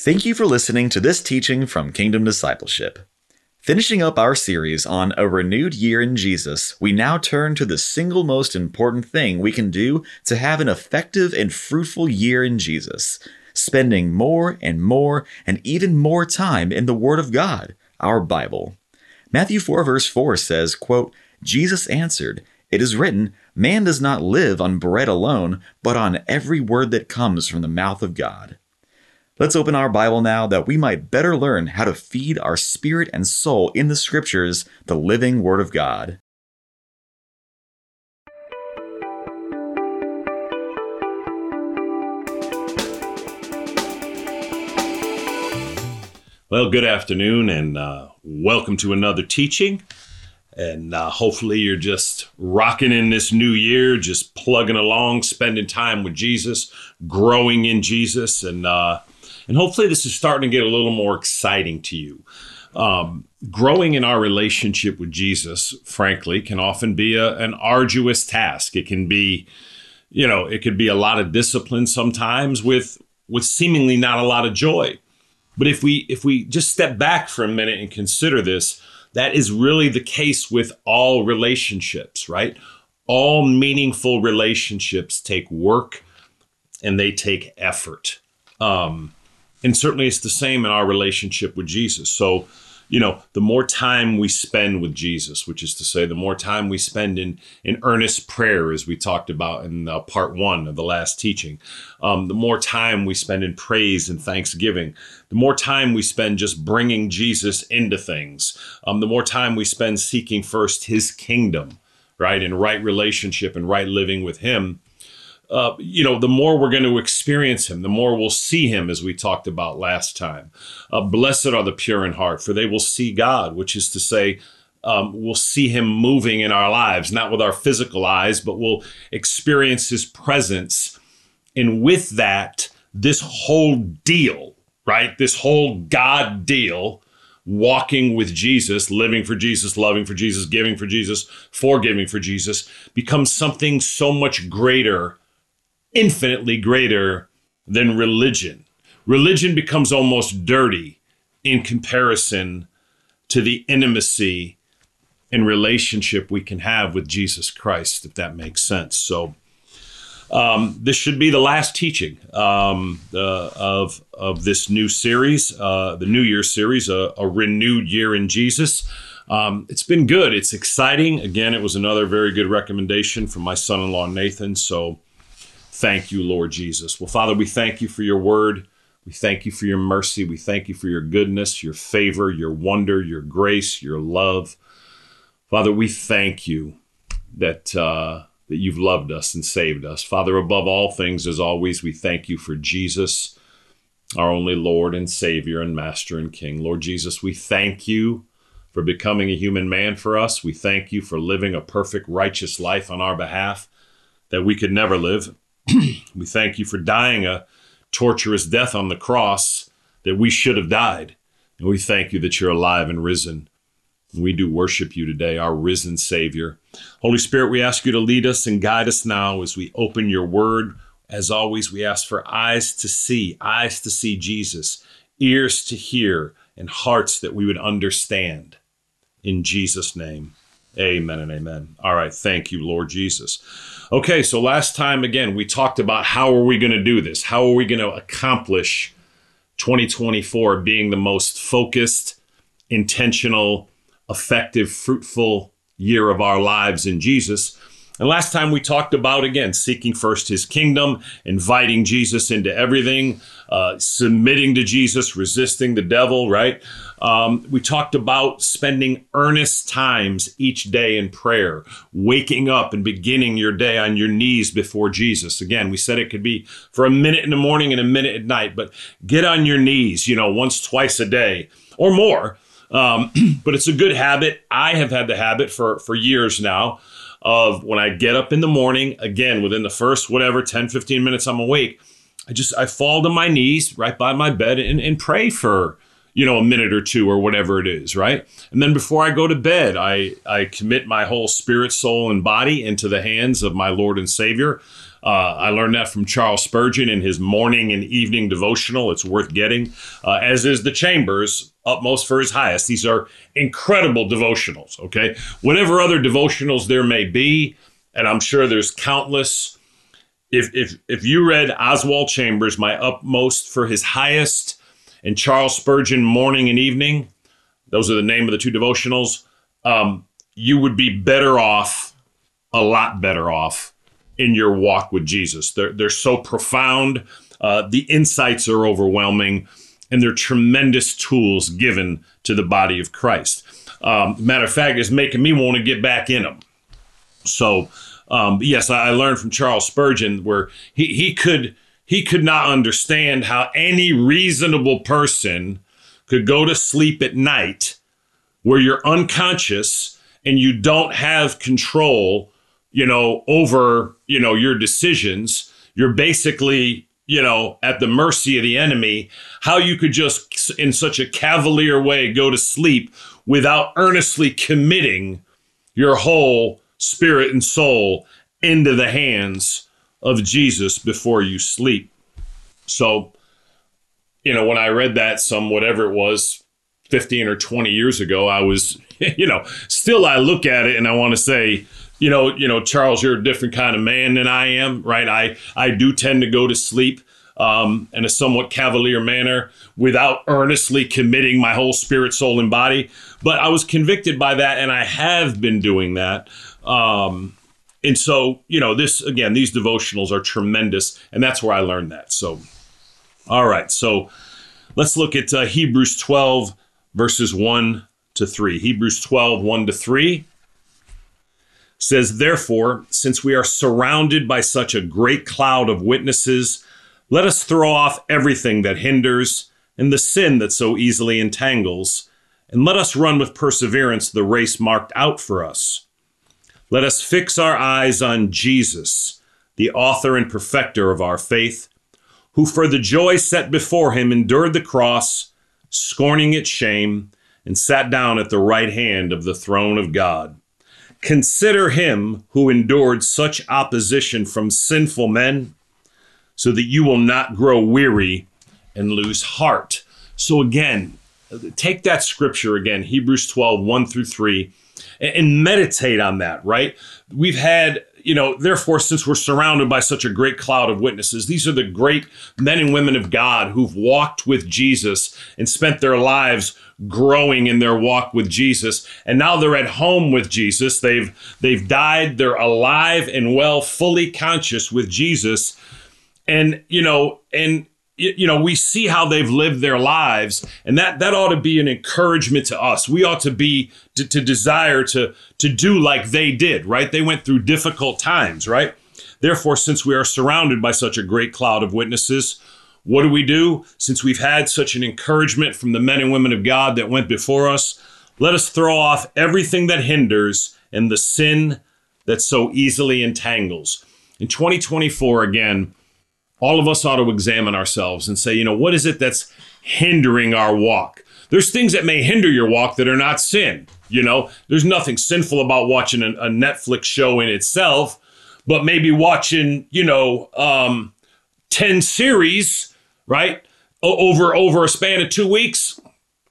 Thank you for listening to this teaching from Kingdom Discipleship. Finishing up our series on a renewed year in Jesus, we now turn to the single most important thing we can do to have an effective and fruitful year in Jesus spending more and more and even more time in the Word of God, our Bible. Matthew 4, verse 4 says, quote, Jesus answered, It is written, Man does not live on bread alone, but on every word that comes from the mouth of God. Let's open our Bible now that we might better learn how to feed our spirit and soul in the Scriptures, the living Word of God. Well, good afternoon and uh, welcome to another teaching. And uh, hopefully, you're just rocking in this new year, just plugging along, spending time with Jesus, growing in Jesus, and uh, and hopefully, this is starting to get a little more exciting to you. Um, growing in our relationship with Jesus, frankly, can often be a, an arduous task. It can be, you know, it could be a lot of discipline sometimes with with seemingly not a lot of joy. But if we if we just step back for a minute and consider this, that is really the case with all relationships, right? All meaningful relationships take work and they take effort. Um, and certainly it's the same in our relationship with Jesus. So, you know, the more time we spend with Jesus, which is to say, the more time we spend in in earnest prayer, as we talked about in uh, part one of the last teaching, um, the more time we spend in praise and thanksgiving, the more time we spend just bringing Jesus into things, um, the more time we spend seeking first His kingdom, right, and right relationship and right living with Him uh, you know, the more we're going to experience him, the more we'll see him, as we talked about last time. Uh, blessed are the pure in heart, for they will see God, which is to say, um, we'll see him moving in our lives, not with our physical eyes, but we'll experience his presence. And with that, this whole deal, right? This whole God deal, walking with Jesus, living for Jesus, loving for Jesus, giving for Jesus, forgiving for Jesus, becomes something so much greater infinitely greater than religion. Religion becomes almost dirty in comparison to the intimacy and relationship we can have with Jesus Christ, if that makes sense. So, um, this should be the last teaching um, uh, of of this new series, uh, the New Year series, a, a renewed year in Jesus. Um, it's been good. It's exciting. Again, it was another very good recommendation from my son-in-law Nathan. So Thank you, Lord Jesus. Well, Father, we thank you for your word. We thank you for your mercy. We thank you for your goodness, your favor, your wonder, your grace, your love. Father, we thank you that uh, that you've loved us and saved us. Father, above all things, as always, we thank you for Jesus, our only Lord and Savior and Master and King. Lord Jesus, we thank you for becoming a human man for us. We thank you for living a perfect, righteous life on our behalf that we could never live. We thank you for dying a torturous death on the cross that we should have died. And we thank you that you're alive and risen. We do worship you today, our risen Savior. Holy Spirit, we ask you to lead us and guide us now as we open your word. As always, we ask for eyes to see, eyes to see Jesus, ears to hear, and hearts that we would understand. In Jesus' name, amen and amen. All right, thank you, Lord Jesus. Okay, so last time again, we talked about how are we going to do this? How are we going to accomplish 2024 being the most focused, intentional, effective, fruitful year of our lives in Jesus? And last time we talked about, again, seeking first his kingdom, inviting Jesus into everything, uh, submitting to Jesus, resisting the devil, right? Um, we talked about spending earnest times each day in prayer, waking up and beginning your day on your knees before Jesus. Again, we said it could be for a minute in the morning and a minute at night, but get on your knees, you know, once, twice a day or more. Um, but it's a good habit. I have had the habit for, for years now of when I get up in the morning, again, within the first whatever 10, 15 minutes I'm awake, I just I fall to my knees right by my bed and, and pray for you know a minute or two or whatever it is right and then before i go to bed i i commit my whole spirit soul and body into the hands of my lord and savior Uh, I learned that from Charles Spurgeon in his morning and evening devotional. It's worth getting, uh, as is the Chambers, utmost for his highest. These are incredible devotionals, okay? Whatever other devotionals there may be, and I'm sure there's countless. If, if, if you read Oswald Chambers, My Utmost for His Highest, and Charles Spurgeon, Morning and Evening, those are the name of the two devotionals, um, you would be better off, a lot better off in your walk with Jesus. They're, they're so profound. Uh, the insights are overwhelming, and they're tremendous tools given to the body of Christ. Um, matter of fact, it's making me want to get back in them. So, um, yes, I learned from Charles Spurgeon where he, he could he could not understand how any reasonable person could go to sleep at night where you're unconscious and you don't have control you know, over, you know, your decisions. You're basically, you know, at the mercy of the enemy. How you could just, in such a cavalier way, go to sleep without earnestly committing your whole spirit and soul into the hands of Jesus before you sleep. So, you know, when I read that some whatever it was 15 or 20 years ago, I was, you know, still I look at it and I want to say, you know, you know, Charles, you're a different kind of man than I am, right? I I do tend to go to sleep um, in a somewhat cavalier manner without earnestly committing my whole spirit, soul, and body. But I was convicted by that, and I have been doing that. Um, and so, you know, this again, these devotionals are tremendous, and that's where I learned that. So, all right, so let's look at uh, Hebrews 12, verses 1 to 3. Hebrews 12, 1 to 3 says, Therefore, since we are surrounded by such a great cloud of witnesses, let us throw off everything that hinders and the sin that so easily entangles, and let us run with perseverance the race marked out for us. Let us fix our eyes on Jesus, the author and perfecter of our faith, who for the joy set before him endured the cross, scorning its shame, and sat down at the right hand of the throne of God. Consider him who endured such opposition from sinful men, so that you will not grow weary and lose heart. So, again, take that scripture again, Hebrews 12, 1 through 3, and meditate on that, right? We've had you know, therefore, since we're surrounded by such a great cloud of witnesses, these are the great men and women of God who've walked with Jesus and spent their lives growing in their walk with Jesus. And now they're at home with Jesus. They've they've died, they're alive and well, fully conscious with Jesus. And you know, and you know we see how they've lived their lives and that that ought to be an encouragement to us. We ought to be to, to, desire to to do like they did right? They went through difficult times right? Therefore since we are surrounded by such a great cloud of witnesses what do we do? Since we've had such an encouragement from the men and women of god that went before us let us throw off everything that hinders and the sin that so easily entangles. In 2024 again all of us ought to examine ourselves and say, you know, what is it that's hindering our walk? There's things that may hinder your walk that are not sin. You know, there's nothing sinful about watching a, a Netflix show in itself, but maybe watching, you know, um, 10 series, right? O- over over a span of two weeks,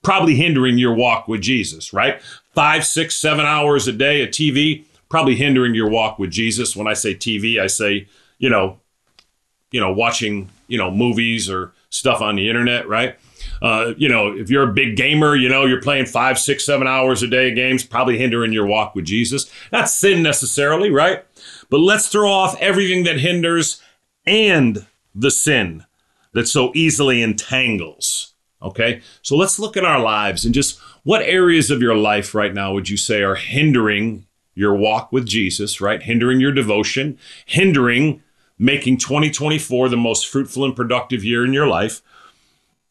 probably hindering your walk with Jesus, right? Five, six, seven hours a day of TV, probably hindering your walk with Jesus. When I say TV, I say, you know, you know, watching, you know, movies or stuff on the internet, right? Uh, you know, if you're a big gamer, you know, you're playing five, six, seven hours a day of games, probably hindering your walk with Jesus. Not sin necessarily, right? But let's throw off everything that hinders and the sin that so easily entangles. Okay. So let's look at our lives and just what areas of your life right now would you say are hindering your walk with Jesus, right? Hindering your devotion, hindering making 2024 the most fruitful and productive year in your life.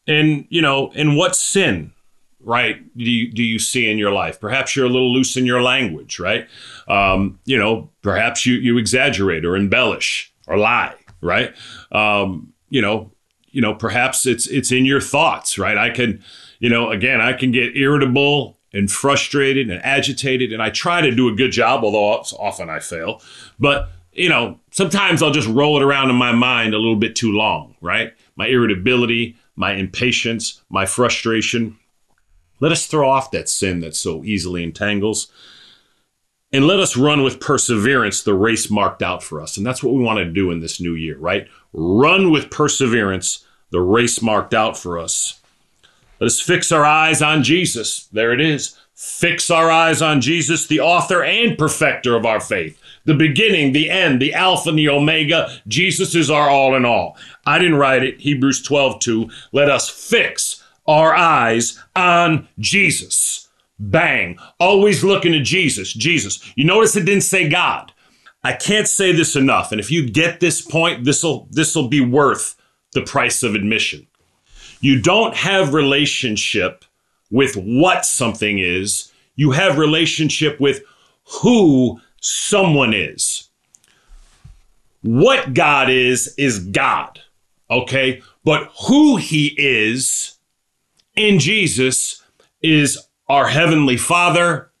And, you know, and what sin, right, do you, do you see in your life? Perhaps you're a little loose in your language, right? Um, you know, perhaps you, you exaggerate or embellish or lie, right? Um, you know, you know, perhaps it's it's in your thoughts, right? I can, you know, again, I can get irritable and frustrated and agitated, and I try to do a good job, although often I fail. But you know, sometimes I'll just roll it around in my mind a little bit too long, right? My irritability, my impatience, my frustration. Let us throw off that sin that so easily entangles. And let us run with perseverance the race marked out for us. And that's what we want to do in this new year, right? Run with perseverance the race marked out for us. Let us fix our eyes on Jesus. There it is. Fix our eyes on Jesus, the author and perfecter of our faith, the beginning, the end, the Alpha and the Omega. Jesus is our all in all. I didn't write it. Hebrews 12, 2. Let us fix our eyes on Jesus. Bang. Always looking to Jesus. Jesus. You notice it didn't say God. I can't say this enough. And if you get this point, this'll this'll be worth the price of admission. You don't have relationship with what something is. You have relationship with who someone is. What God is is God. Okay? But who he is in Jesus is our heavenly Father.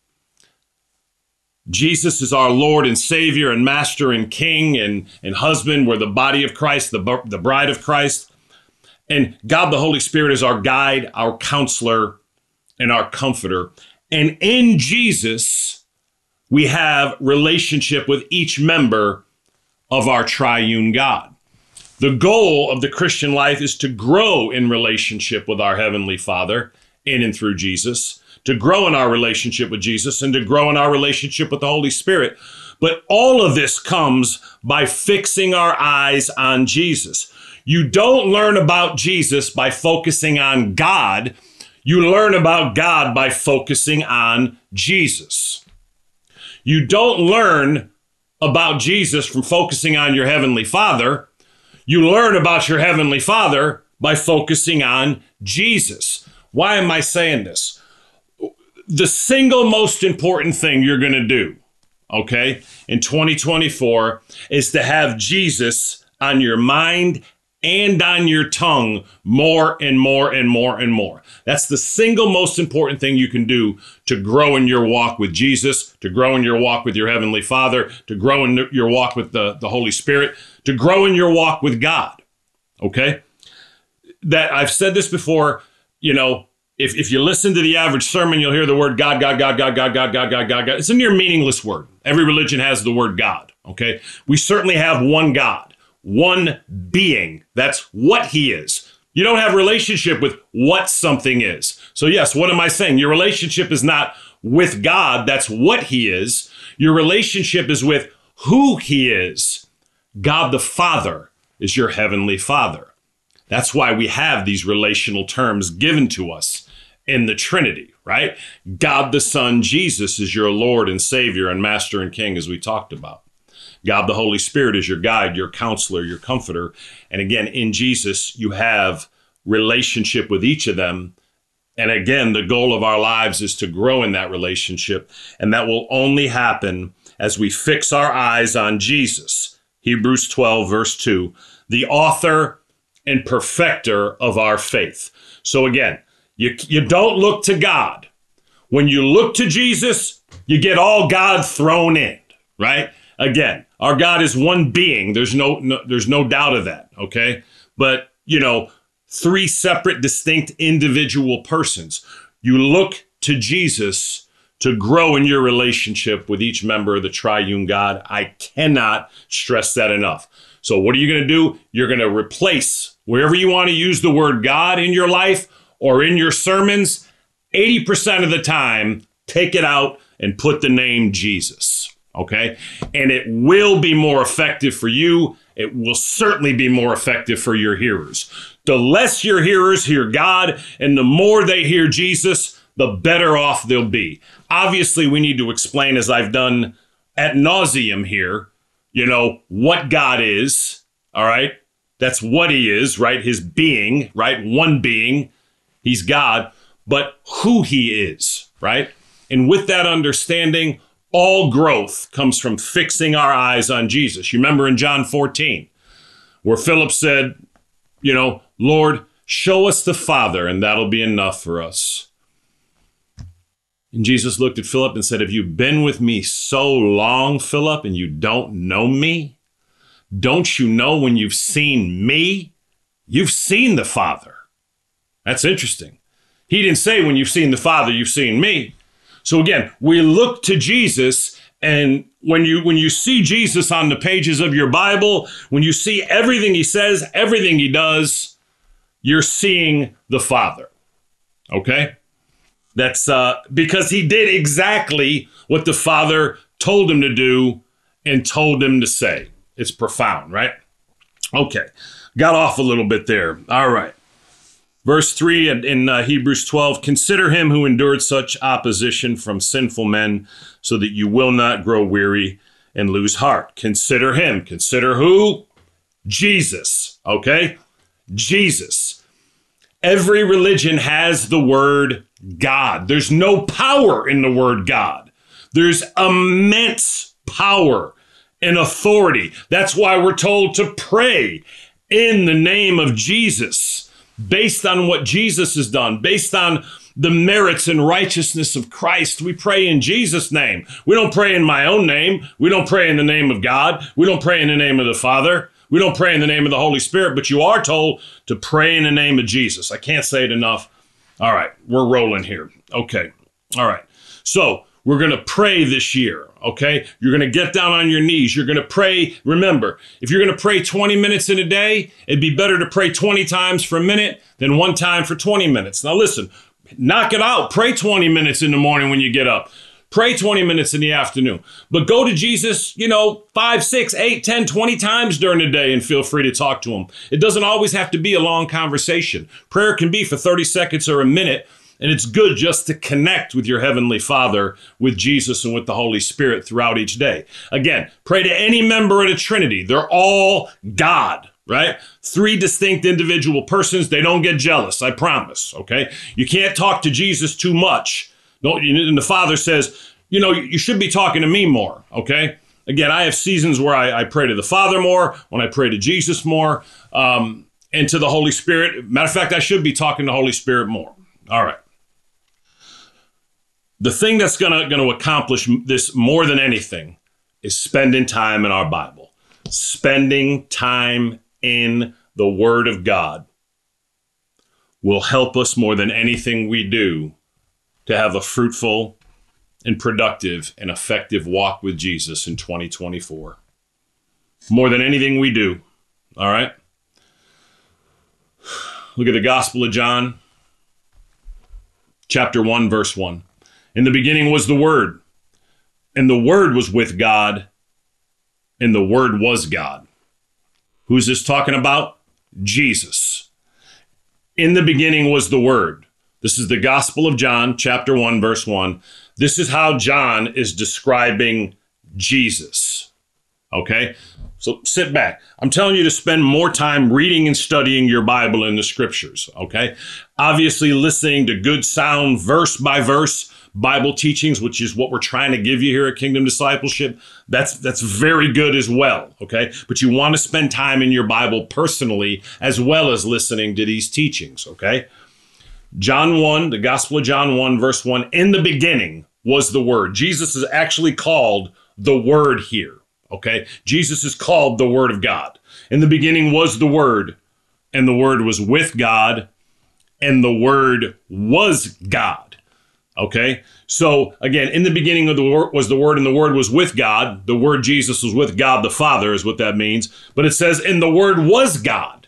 Jesus is our Lord and Savior and Master and King and, and husband. We're the body of Christ, the, the bride of Christ. And God the Holy Spirit is our guide, our counselor, and our comforter. And in Jesus, we have relationship with each member of our triune God. The goal of the Christian life is to grow in relationship with our Heavenly Father in and through Jesus, to grow in our relationship with Jesus, and to grow in our relationship with the Holy Spirit. But all of this comes by fixing our eyes on Jesus. You don't learn about Jesus by focusing on God. You learn about God by focusing on Jesus. You don't learn about Jesus from focusing on your Heavenly Father. You learn about your Heavenly Father by focusing on Jesus. Why am I saying this? The single most important thing you're going to do, okay, in 2024 is to have Jesus on your mind and on your tongue more and more and more and more. That's the single most important thing you can do to grow in your walk with Jesus, to grow in your walk with your Heavenly Father, to grow in your walk with the, the Holy Spirit, to grow in your walk with God. Okay? That I've said this before, you know, if, if you listen to the average sermon, you'll hear the word God, God, God, God, God, God, God, God, God, God. It's a near meaningless word. Every religion has the word God. Okay? We certainly have one God, one being. That's what he is. You don't have relationship with what something is. So yes, what am I saying? Your relationship is not with God. That's what he is. Your relationship is with who he is. God the Father is your heavenly Father. That's why we have these relational terms given to us in the Trinity, right? God the Son, Jesus, is your Lord and Savior and Master and King, as we talked about. God the Holy Spirit is your guide, your counselor, your comforter. And again, in Jesus, you have relationship with each of them. And again, the goal of our lives is to grow in that relationship. And that will only happen as we fix our eyes on Jesus. Hebrews 12, verse 2, the author and perfecter of our faith. So again, you, you don't look to God. When you look to Jesus, you get all God thrown in, right? Again, our God is one being. There's no, no there's no doubt of that, okay? But, you know, three separate distinct individual persons. You look to Jesus to grow in your relationship with each member of the triune God. I cannot stress that enough. So, what are you going to do? You're going to replace wherever you want to use the word God in your life or in your sermons, 80% of the time, take it out and put the name Jesus. Okay? And it will be more effective for you. It will certainly be more effective for your hearers. The less your hearers hear God and the more they hear Jesus, the better off they'll be. Obviously, we need to explain, as I've done at nauseum here, you know, what God is. All right. That's what he is, right? His being, right? One being. He's God, but who he is, right? And with that understanding, all growth comes from fixing our eyes on Jesus. You remember in John 14, where Philip said, you know, Lord, show us the Father, and that'll be enough for us. And Jesus looked at Philip and said, Have you been with me so long, Philip, and you don't know me? Don't you know when you've seen me? You've seen the Father. That's interesting. He didn't say, When you've seen the Father, you've seen me. So again, we look to Jesus and when you when you see Jesus on the pages of your Bible, when you see everything he says, everything he does, you're seeing the Father. Okay? That's uh, because he did exactly what the Father told him to do and told him to say. It's profound, right? Okay. Got off a little bit there. All right. Verse 3 in uh, Hebrews 12 Consider him who endured such opposition from sinful men, so that you will not grow weary and lose heart. Consider him. Consider who? Jesus. Okay? Jesus. Every religion has the word God. There's no power in the word God. There's immense power and authority. That's why we're told to pray in the name of Jesus, based on what Jesus has done, based on the merits and righteousness of Christ. We pray in Jesus' name. We don't pray in my own name. We don't pray in the name of God. We don't pray in the name of the Father. We don't pray in the name of the Holy Spirit, but you are told to pray in the name of Jesus. I can't say it enough. All right, we're rolling here. Okay. All right. So we're going to pray this year. Okay. You're going to get down on your knees. You're going to pray. Remember, if you're going to pray 20 minutes in a day, it'd be better to pray 20 times for a minute than one time for 20 minutes. Now, listen, knock it out. Pray 20 minutes in the morning when you get up. Pray 20 minutes in the afternoon. But go to Jesus, you know, five, six, eight, 10, 20 times during the day and feel free to talk to him. It doesn't always have to be a long conversation. Prayer can be for 30 seconds or a minute. And it's good just to connect with your Heavenly Father, with Jesus, and with the Holy Spirit throughout each day. Again, pray to any member of the Trinity. They're all God, right? Three distinct individual persons. They don't get jealous, I promise, okay? You can't talk to Jesus too much don't, and the father says, you know, you should be talking to me more, okay? Again, I have seasons where I, I pray to the Father more, when I pray to Jesus more, um, and to the Holy Spirit. Matter of fact, I should be talking to Holy Spirit more. All right. The thing that's gonna gonna accomplish this more than anything is spending time in our Bible, spending time in the Word of God will help us more than anything we do to have a fruitful and productive and effective walk with Jesus in 2024. More than anything we do. All right? Look at the Gospel of John, chapter 1, verse 1. In the beginning was the Word, and the Word was with God, and the Word was God. Who's this talking about? Jesus. In the beginning was the Word. This is the Gospel of John, chapter 1, verse 1. This is how John is describing Jesus. Okay? So sit back. I'm telling you to spend more time reading and studying your Bible and the scriptures. Okay? Obviously, listening to good sound, verse by verse Bible teachings, which is what we're trying to give you here at Kingdom Discipleship. That's that's very good as well. Okay? But you want to spend time in your Bible personally as well as listening to these teachings. Okay? John 1, the Gospel of John 1, verse 1, in the beginning was the Word. Jesus is actually called the Word here. Okay? Jesus is called the Word of God. In the beginning was the Word, and the Word was with God, and the Word was God. Okay? So again, in the beginning of the word was the Word, and the Word was with God. The Word Jesus was with God the Father, is what that means. But it says, and the Word was God.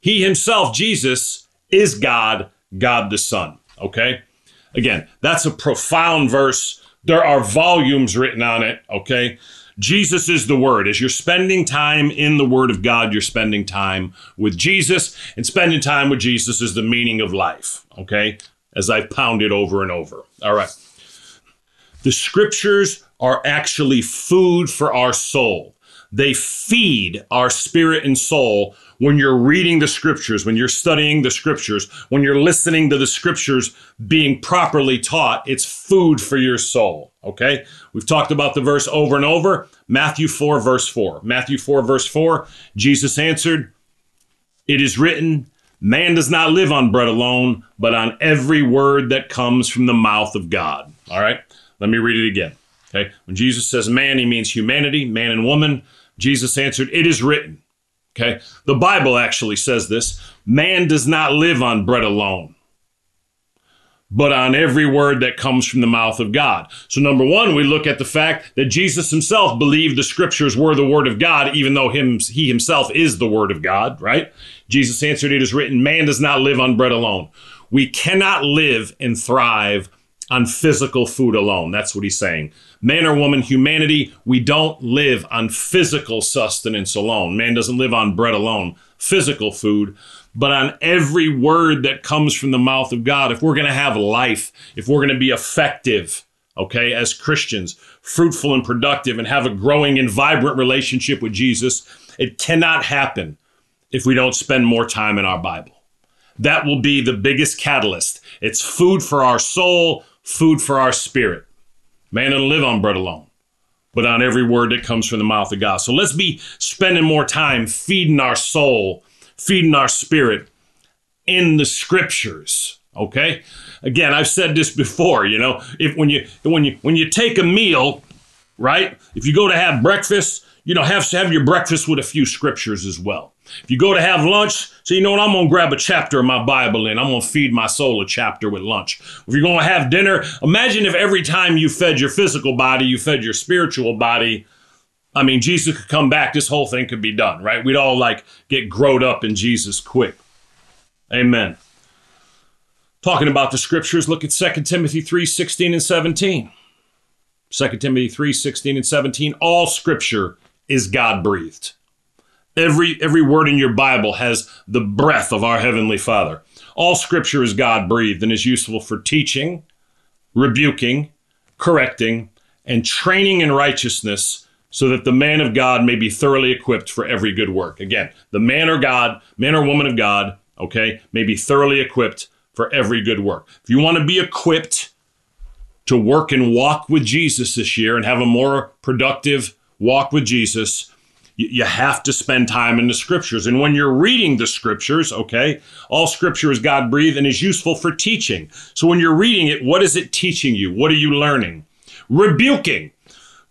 He himself, Jesus, is God God the Son. Okay? Again, that's a profound verse. There are volumes written on it. Okay? Jesus is the Word. As you're spending time in the Word of God, you're spending time with Jesus, and spending time with Jesus is the meaning of life. Okay? As I've pounded over and over. All right. The scriptures are actually food for our soul. They feed our spirit and soul when you're reading the scriptures, when you're studying the scriptures, when you're listening to the scriptures being properly taught, it's food for your soul. Okay? We've talked about the verse over and over. Matthew 4, verse 4. Matthew 4, verse 4, Jesus answered, It is written, Man does not live on bread alone, but on every word that comes from the mouth of God. All right, let me read it again. Okay, when Jesus says man, he means humanity, man and woman. Jesus answered, It is written. Okay, the Bible actually says this man does not live on bread alone, but on every word that comes from the mouth of God. So, number one, we look at the fact that Jesus himself believed the scriptures were the word of God, even though him, he himself is the word of God, right? Jesus answered, It is written, man does not live on bread alone. We cannot live and thrive on physical food alone. That's what he's saying. Man or woman, humanity, we don't live on physical sustenance alone. Man doesn't live on bread alone, physical food, but on every word that comes from the mouth of God. If we're going to have life, if we're going to be effective, okay, as Christians, fruitful and productive, and have a growing and vibrant relationship with Jesus, it cannot happen if we don't spend more time in our Bible. That will be the biggest catalyst. It's food for our soul, food for our spirit. Man doesn't live on bread alone, but on every word that comes from the mouth of God. So let's be spending more time feeding our soul, feeding our spirit in the scriptures. Okay? Again, I've said this before, you know, if when you when you when you take a meal, right? If you go to have breakfast, you know, have have your breakfast with a few scriptures as well. If you go to have lunch, so you know what, I'm going to grab a chapter of my Bible and I'm going to feed my soul a chapter with lunch. If you're going to have dinner, imagine if every time you fed your physical body, you fed your spiritual body. I mean, Jesus could come back, this whole thing could be done, right? We'd all like get growed up in Jesus quick. Amen. Talking about the scriptures, look at 2 Timothy 3 16 and 17. 2 Timothy 3 16 and 17. All scripture is God breathed. Every, every word in your Bible has the breath of our Heavenly Father. All scripture is God breathed and is useful for teaching, rebuking, correcting, and training in righteousness so that the man of God may be thoroughly equipped for every good work. Again, the man or God, man or woman of God, okay, may be thoroughly equipped for every good work. If you want to be equipped to work and walk with Jesus this year and have a more productive walk with Jesus, you have to spend time in the scriptures. And when you're reading the scriptures, okay, all scripture is God breathed and is useful for teaching. So when you're reading it, what is it teaching you? What are you learning? Rebuking.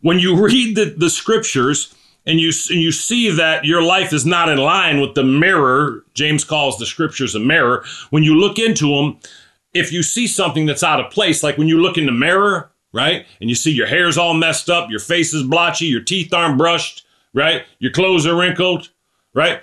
When you read the, the scriptures and you, and you see that your life is not in line with the mirror, James calls the scriptures a mirror, when you look into them, if you see something that's out of place, like when you look in the mirror, right, and you see your hair's all messed up, your face is blotchy, your teeth aren't brushed, right? Your clothes are wrinkled, right?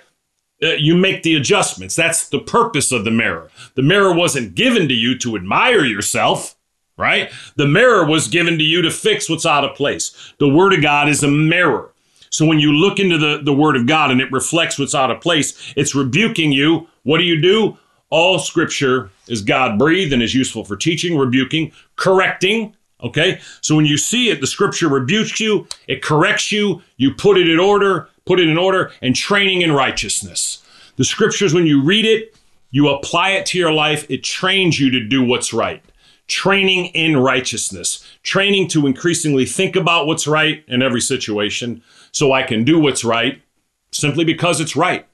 Uh, you make the adjustments. That's the purpose of the mirror. The mirror wasn't given to you to admire yourself, right? The mirror was given to you to fix what's out of place. The Word of God is a mirror. So when you look into the, the Word of God and it reflects what's out of place, it's rebuking you. What do you do? All Scripture is God breathed and is useful for teaching, rebuking, correcting, Okay? So when you see it, the scripture rebukes you, it corrects you, you put it in order, put it in order, and training in righteousness. The scriptures, when you read it, you apply it to your life, it trains you to do what's right. Training in righteousness, training to increasingly think about what's right in every situation so I can do what's right simply because it's right.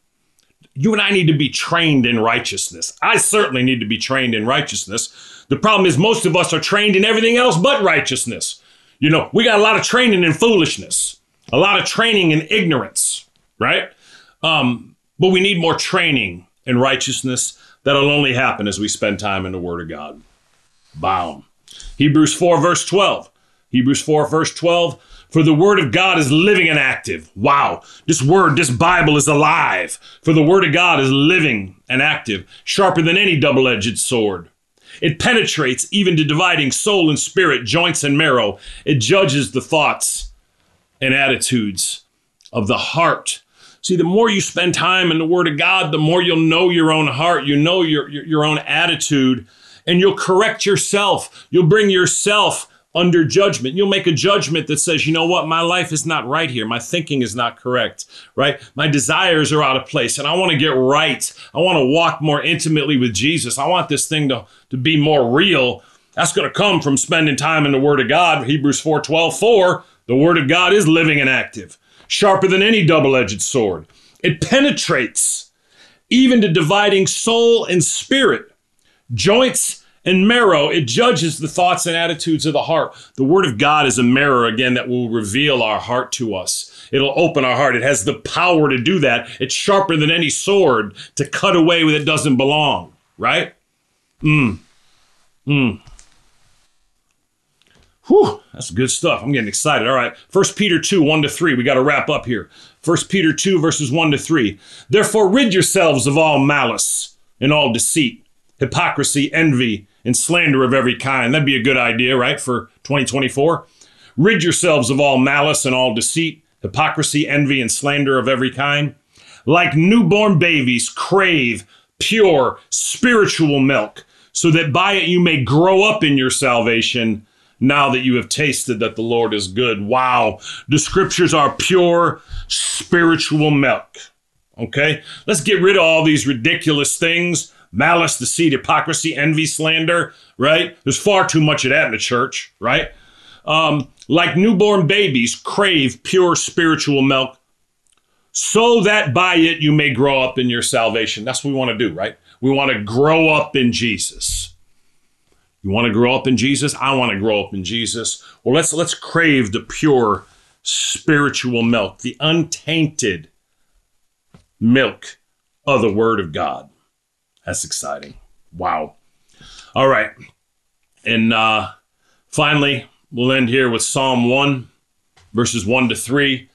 You and I need to be trained in righteousness. I certainly need to be trained in righteousness the problem is most of us are trained in everything else but righteousness. You know, we got a lot of training in foolishness, a lot of training in ignorance, right? Um, but we need more training in righteousness that'll only happen as we spend time in the Word of God. Boom. Hebrews 4, verse 12. Hebrews 4, verse 12. For the word of God is living and active. Wow. This word, this Bible is alive. For the word of God is living and active, sharper than any double edged sword it penetrates even to dividing soul and spirit, joints and marrow. It judges the thoughts and attitudes of the heart. See, the more you spend time in the Word of God, the more you'll know your own heart, you know your, your, your own attitude, and you'll correct yourself. You'll bring yourself under judgment. You'll make a judgment that says, you know what, my life is not right here. My thinking is not correct, right? My desires are out of place, and I want to get right. I want to walk more intimately with Jesus. I want this thing to, to be more real. That's going to come from spending time in the Word of God. Hebrews 4 12, 4. The Word of God is living and active, sharper than any double edged sword. It penetrates even to dividing soul and spirit, joints And marrow, it judges the thoughts and attitudes of the heart. The word of God is a mirror, again, that will reveal our heart to us. It'll open our heart. It has the power to do that. It's sharper than any sword to cut away what it doesn't belong, right? Mm. Mm. Whew, that's good stuff. I'm getting excited. All right. 1 Peter 2, 1 to 3. We got to wrap up here. 1 Peter 2, verses 1 to 3. Therefore, rid yourselves of all malice and all deceit, hypocrisy, envy, and slander of every kind. That'd be a good idea, right, for 2024? Rid yourselves of all malice and all deceit, hypocrisy, envy, and slander of every kind. Like newborn babies, crave pure spiritual milk, so that by it you may grow up in your salvation now that you have tasted that the Lord is good. Wow. The scriptures are pure spiritual milk. Okay? Let's get rid of all these ridiculous things malice, deceit, hypocrisy, envy, slander, right? There's far too much of that in the church, right? Um, like newborn babies, crave pure spiritual milk so that by it you may grow up in your salvation. That's what we want to do, right? We want to grow up in Jesus. You want to grow up in Jesus? I want to grow up in Jesus. Well, let's let's crave the pure spiritual milk, the untainted milk of the word of God. That's exciting. Wow. All right. And uh finally, we'll end here with Psalm 1 verses 1 to 3.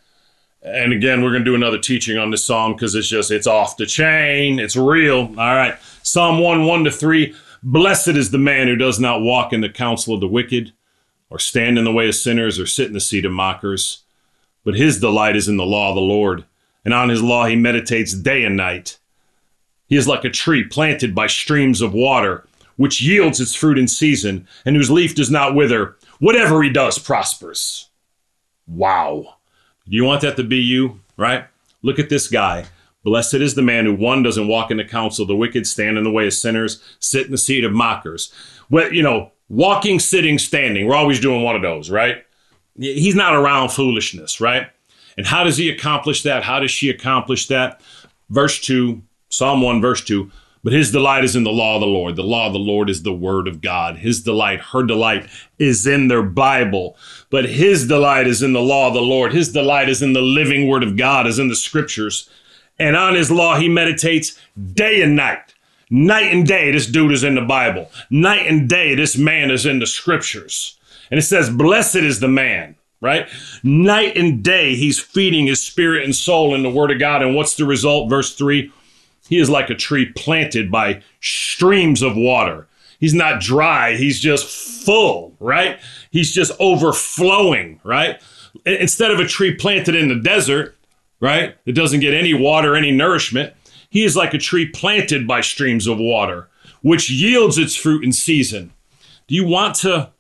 And again, we're going to do another teaching on this psalm because it's just, it's off the chain. It's real. All right. Psalm 1, 1 to 3. Blessed is the man who does not walk in the counsel of the wicked, or stand in the way of sinners, or sit in the seat of mockers. But his delight is in the law of the Lord, and on his law he meditates day and night. He is like a tree planted by streams of water, which yields its fruit in season, and whose leaf does not wither. Whatever he does prospers. Wow. Do you want that to be you? Right? Look at this guy. Blessed is the man who one doesn't walk in the counsel of the wicked, stand in the way of sinners, sit in the seat of mockers. Well, you know, walking, sitting, standing. We're always doing one of those, right? He's not around foolishness, right? And how does he accomplish that? How does she accomplish that? Verse 2, Psalm 1, verse 2. But his delight is in the law of the Lord. The law of the Lord is the word of God. His delight, her delight is in their Bible. But his delight is in the law of the Lord. His delight is in the living word of God, is in the scriptures. And on his law, he meditates day and night. Night and day, this dude is in the Bible. Night and day, this man is in the scriptures. And it says, Blessed is the man, right? Night and day, he's feeding his spirit and soul in the word of God. And what's the result? Verse 3 he is like a tree planted by streams of water. He's not dry, he's just full, right? He's just overflowing, right? Instead of a tree planted in the desert, right? It doesn't get any water, any nourishment. He is like a tree planted by streams of water, which yields its fruit in season. Do you want to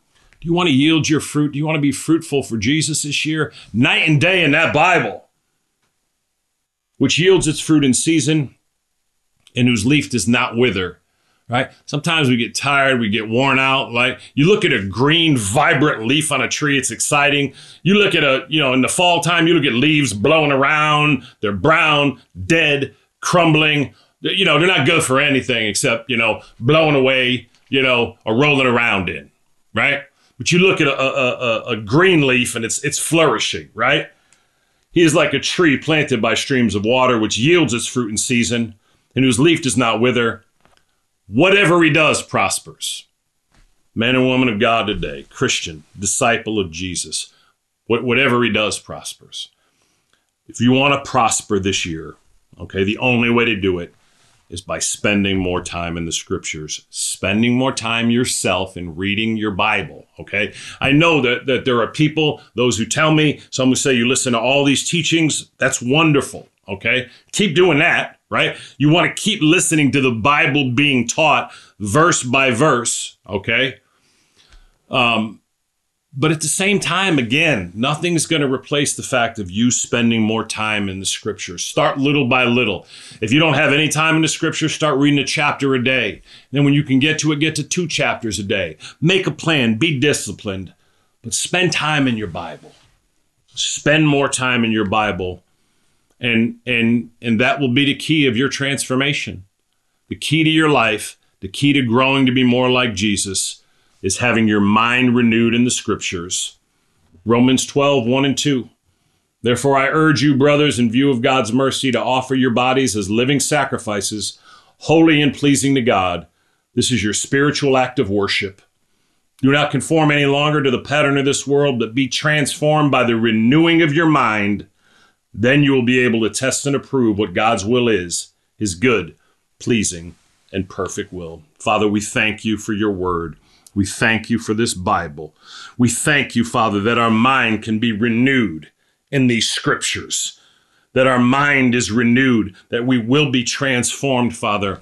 do you want to yield your fruit? Do you want to be fruitful for Jesus this year? Night and day in that Bible, which yields its fruit in season and whose leaf does not wither. Right? Sometimes we get tired, we get worn out. Like you look at a green, vibrant leaf on a tree, it's exciting. You look at a, you know, in the fall time, you look at leaves blowing around, they're brown, dead, crumbling. You know, they're not good for anything except, you know, blowing away, you know, or rolling around in, right? But you look at a, a, a, a green leaf and it's it's flourishing, right? He is like a tree planted by streams of water, which yields its fruit in season and whose leaf does not wither. Whatever he does prospers. Man and woman of God today, Christian, disciple of Jesus, whatever he does prospers. If you want to prosper this year, okay, the only way to do it is by spending more time in the scriptures, spending more time yourself in reading your Bible. Okay. I know that, that there are people, those who tell me, some who say you listen to all these teachings. That's wonderful. Okay. Keep doing that right? You want to keep listening to the Bible being taught verse by verse, okay? Um, but at the same time, again, nothing's going to replace the fact of you spending more time in the scriptures. Start little by little. If you don't have any time in the scriptures, start reading a chapter a day. Then, when you can get to it, get to two chapters a day. Make a plan, be disciplined, but spend time in your Bible. Spend more time in your Bible and and and that will be the key of your transformation the key to your life The key to growing to be more like Jesus is having your mind renewed in the scriptures. Romans 12, 1 and 2. Therefore, I urge you, brothers, in view of God's mercy, to offer your bodies as living sacrifices, holy and pleasing to God. This is your spiritual act of worship. Do not conform any longer to the pattern of this world, but be transformed by the renewing of your mind. Then you will be able to test and approve what God's will is, his good, pleasing, and perfect will. Father, we thank you for your word. We thank you for this Bible. We thank you, Father, that our mind can be renewed in these scriptures, that our mind is renewed, that we will be transformed, Father,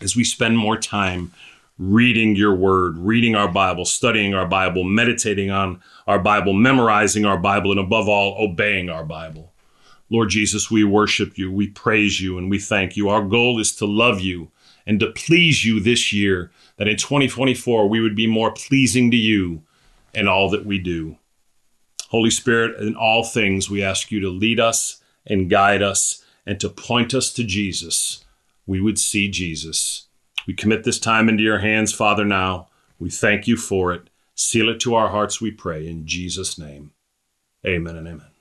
as we spend more time reading your word, reading our Bible, studying our Bible, meditating on our Bible, memorizing our Bible, and above all, obeying our Bible. Lord Jesus, we worship you, we praise you, and we thank you. Our goal is to love you and to please you this year, that in 2024 we would be more pleasing to you in all that we do. Holy Spirit, in all things, we ask you to lead us and guide us and to point us to Jesus. We would see Jesus. We commit this time into your hands, Father, now. We thank you for it. Seal it to our hearts, we pray, in Jesus' name. Amen and amen.